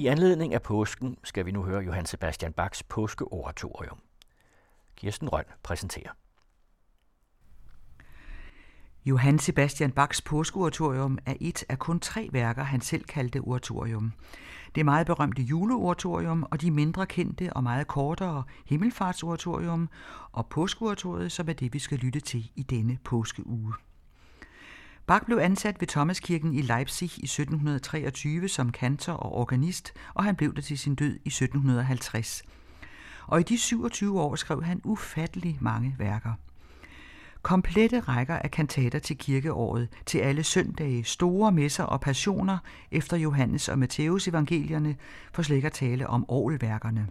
I anledning af påsken skal vi nu høre Johann Sebastian Bachs påskeoratorium. Kirsten Røn præsenterer. Johann Sebastian Bachs påskeoratorium er et af kun tre værker, han selv kaldte oratorium. Det meget berømte juleoratorium og de mindre kendte og meget kortere himmelfartsoratorium og påskeoratoriet, som er det, vi skal lytte til i denne påskeuge. Bach blev ansat ved Thomaskirken i Leipzig i 1723 som kantor og organist, og han blev der til sin død i 1750. Og i de 27 år skrev han ufattelig mange værker. Komplette rækker af kantater til kirkeåret, til alle søndage, store messer og passioner efter Johannes og Matthæus evangelierne, for slet ikke at tale om orgelværkerne.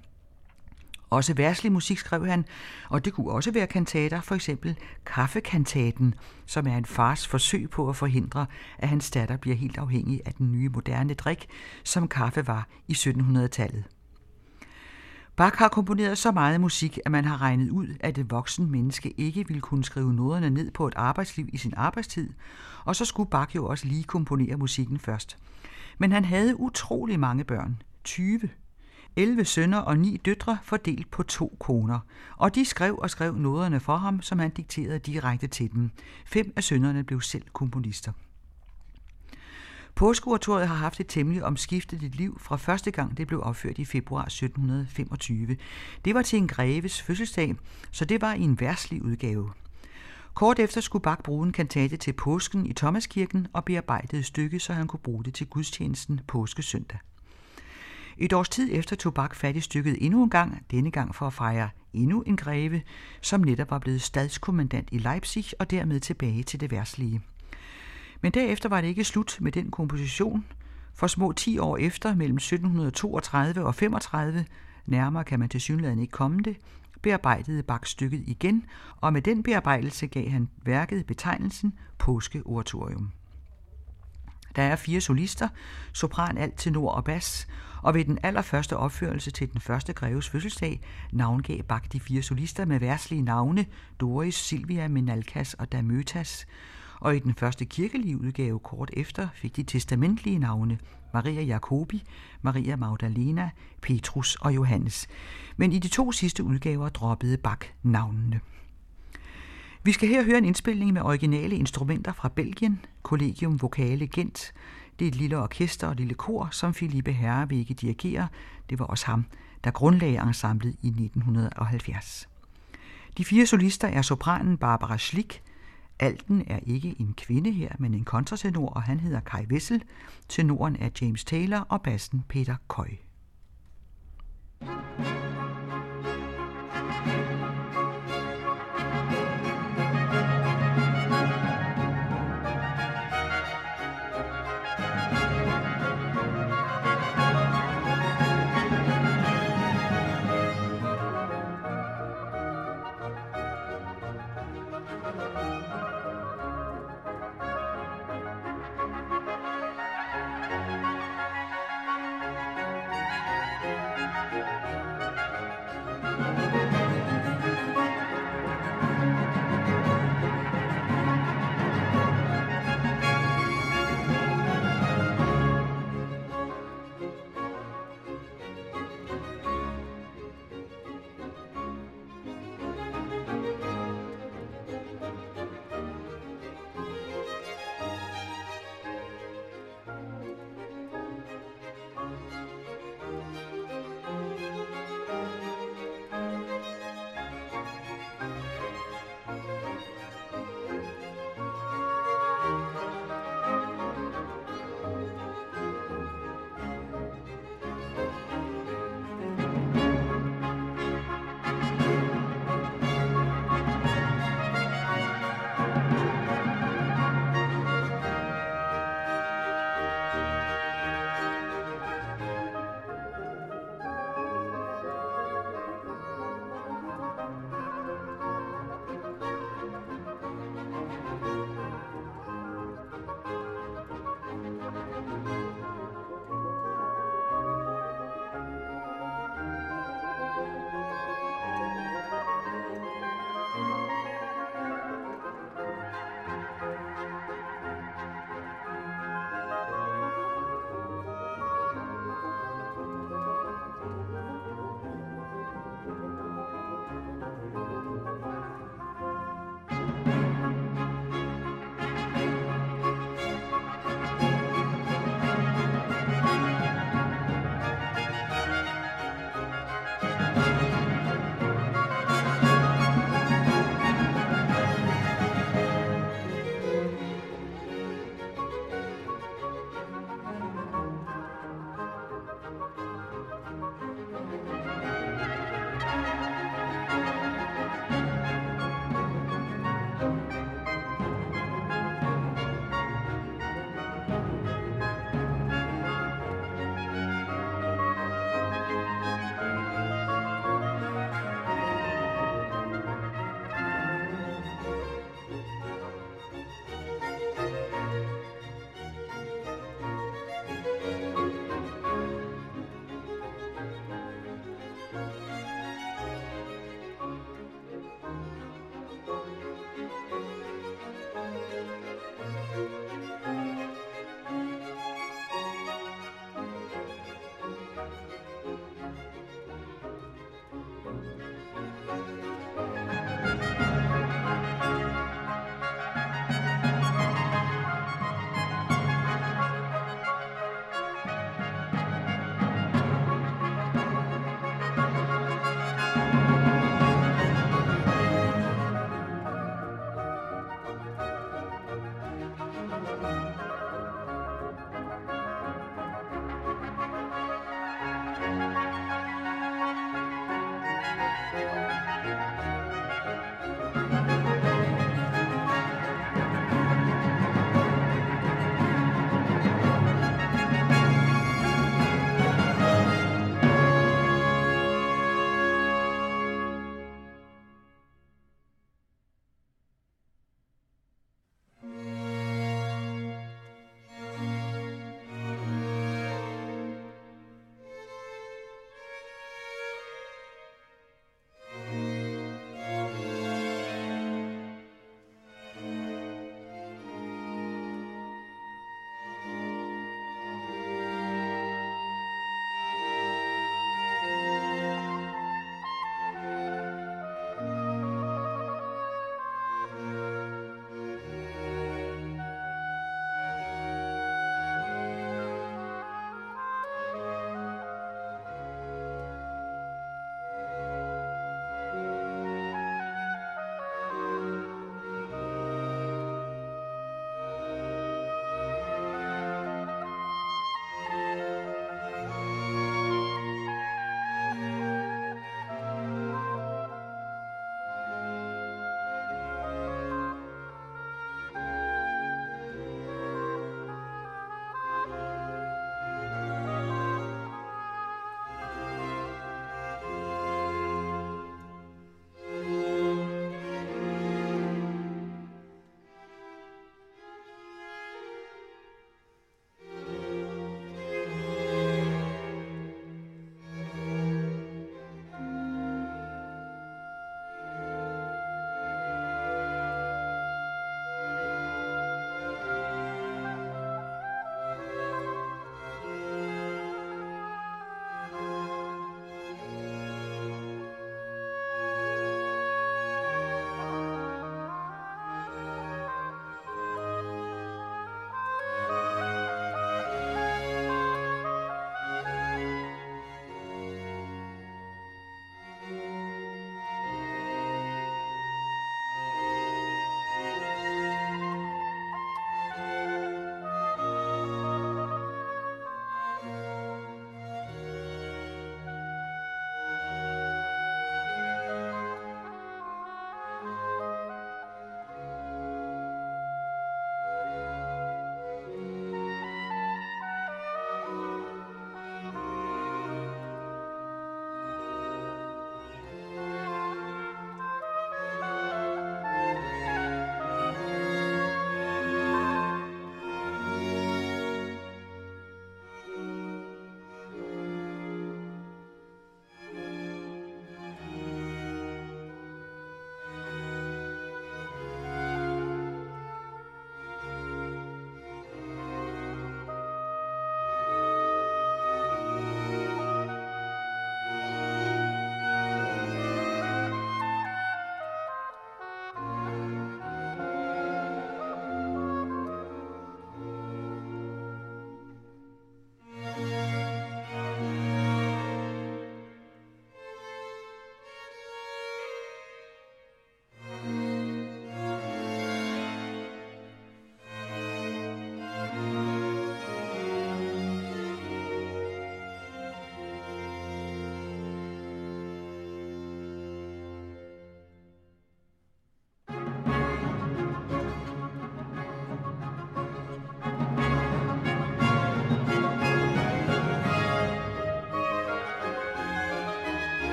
Også værslig musik skrev han, og det kunne også være kantater, for eksempel Kaffekantaten, som er en fars forsøg på at forhindre, at hans datter bliver helt afhængig af den nye moderne drik, som kaffe var i 1700-tallet. Bach har komponeret så meget musik, at man har regnet ud, at et voksen menneske ikke ville kunne skrive noderne ned på et arbejdsliv i sin arbejdstid, og så skulle Bach jo også lige komponere musikken først. Men han havde utrolig mange børn, 20 11 sønner og ni døtre fordelt på to koner, og de skrev og skrev noderne for ham, som han dikterede direkte til dem. Fem af sønnerne blev selv komponister. Påskeoratoriet har haft et temmelig omskiftet liv fra første gang det blev opført i februar 1725. Det var til en greves fødselsdag, så det var i en værslig udgave. Kort efter skulle Bach bruge en kantate til påsken i Thomaskirken og bearbejdede stykket, så han kunne bruge det til gudstjenesten påskesøndag. Et års tid efter tog Bach fat i stykket endnu en gang, denne gang for at fejre endnu en greve, som netop var blevet stadskommandant i Leipzig og dermed tilbage til det værtslige. Men derefter var det ikke slut med den komposition, for små 10 år efter, mellem 1732 og 35, nærmere kan man til synligheden ikke komme det, bearbejdede Bach stykket igen, og med den bearbejdelse gav han værket betegnelsen Påskeoratorium. Der er fire solister, sopran, alt, tenor og bas, og ved den allerførste opførelse til den første greves fødselsdag navngav Bach de fire solister med værtslige navne Doris, Silvia, Menalkas og Damøtas, og i den første kirkelige udgave kort efter fik de testamentlige navne Maria Jacobi, Maria Magdalena, Petrus og Johannes. Men i de to sidste udgaver droppede Bach navnene. Vi skal her høre en indspilning med originale instrumenter fra Belgien, Collegium Vocale Gent. Det er et lille orkester og et lille kor, som Philippe Herrevikke dirigerer. Det var også ham, der grundlagde ensemblet i 1970. De fire solister er sopranen Barbara Schlick, Alten er ikke en kvinde her, men en kontratenor, og han hedder Kai Wessel. Tenoren er James Taylor og bassen Peter Køj. thank you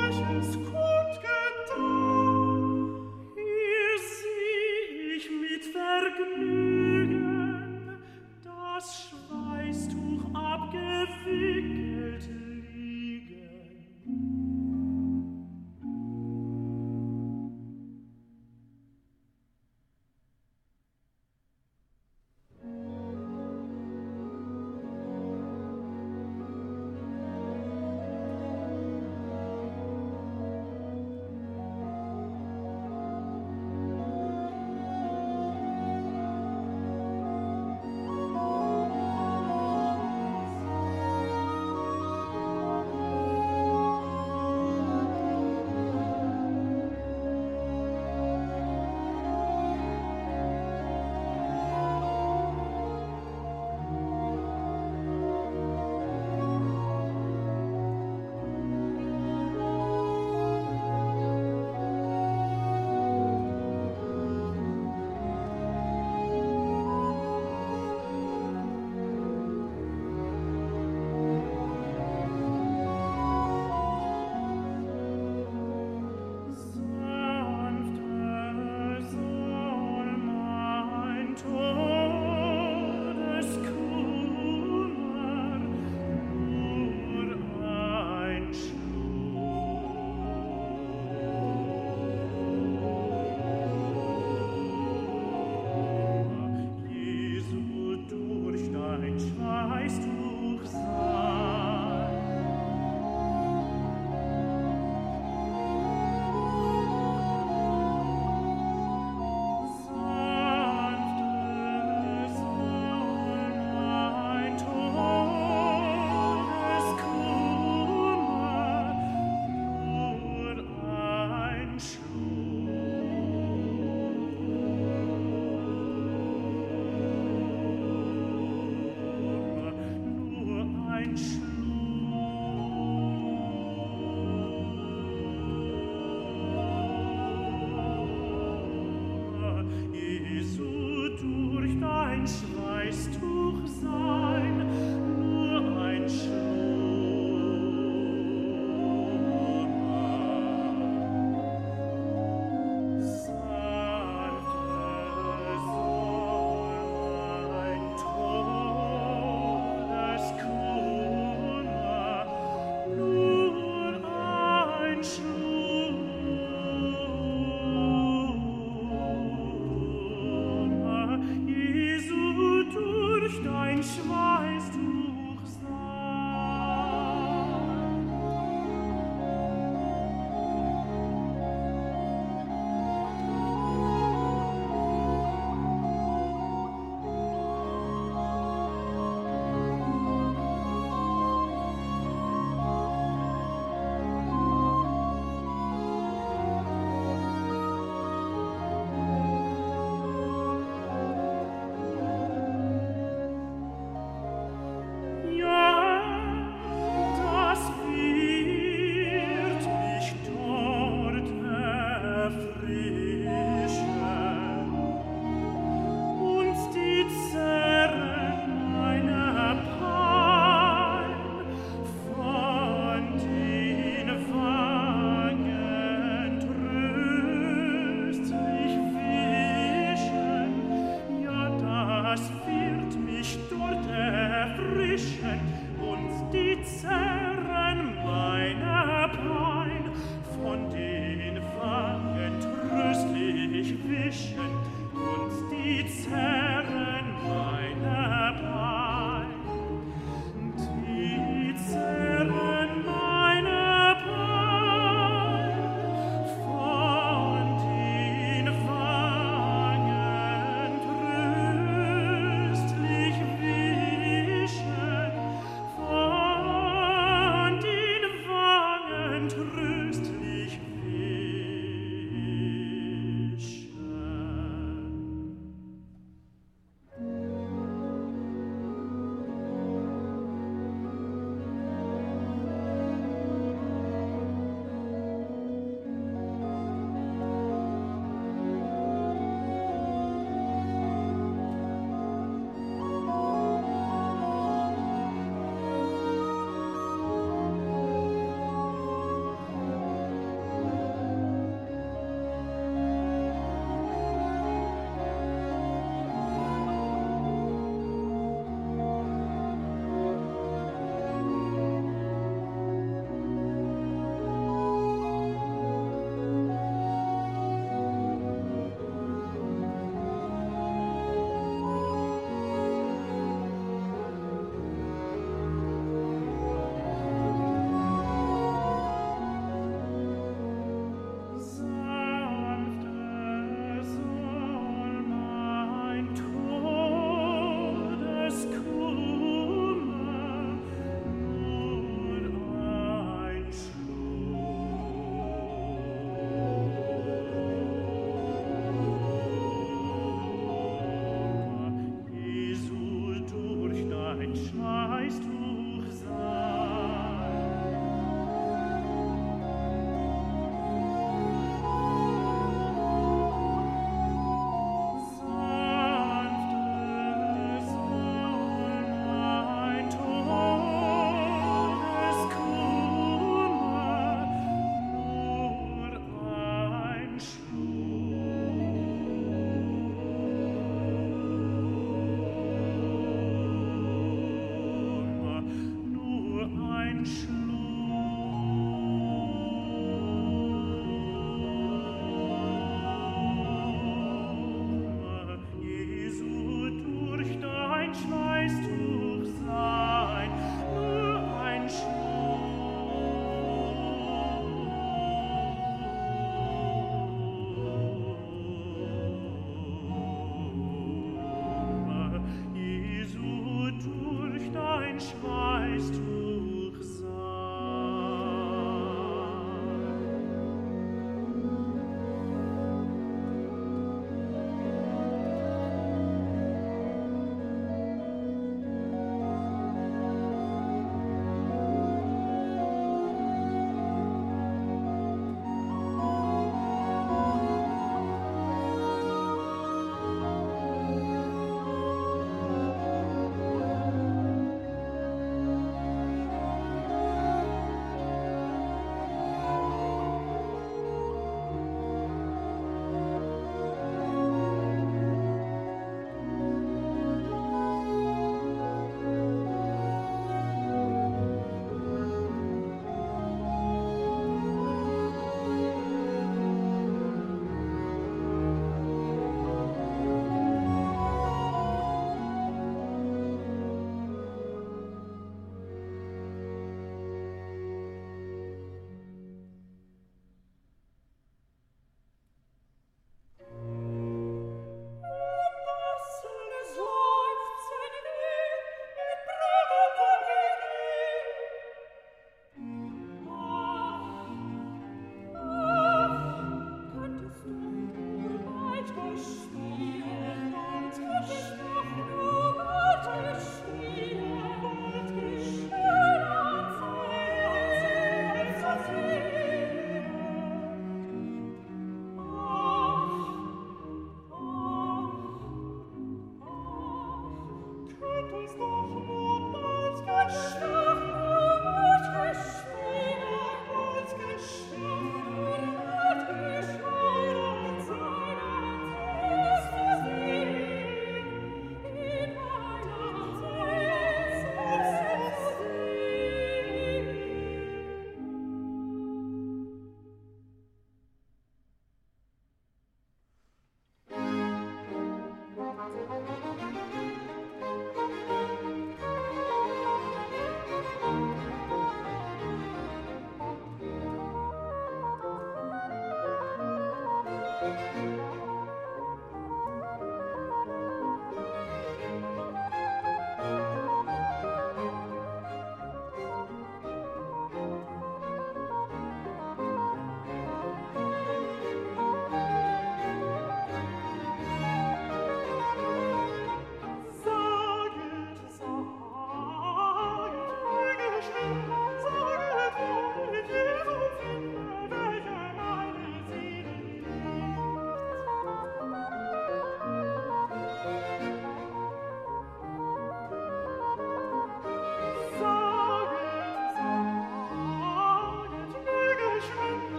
Zeichens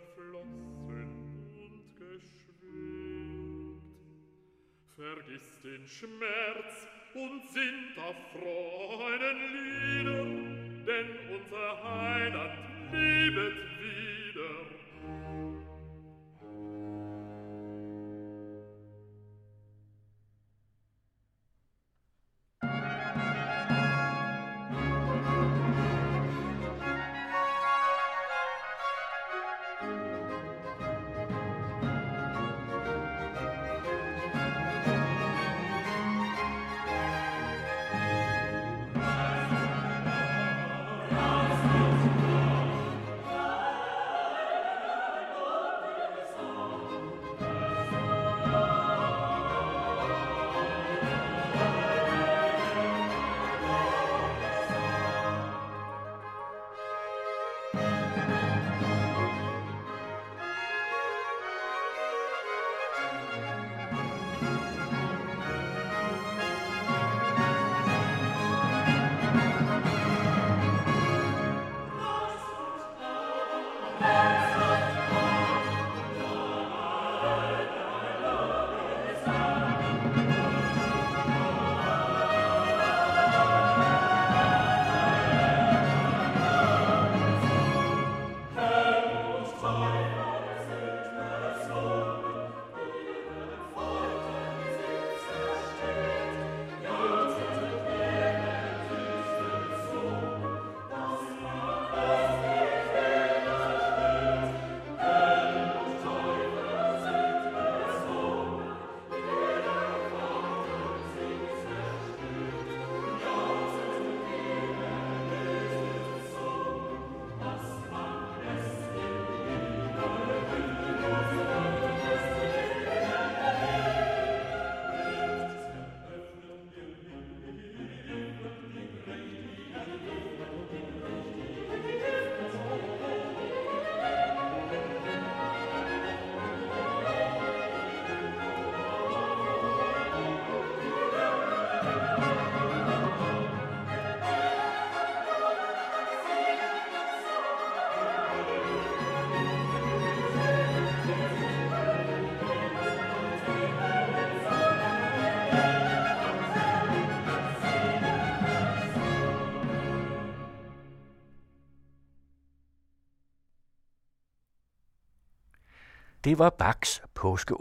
zerflossen und geschwebt. Vergiss den Schmerz und sinnt auf Freudenlieder, denn unser Heiland liebet wir. Det var Bachs påske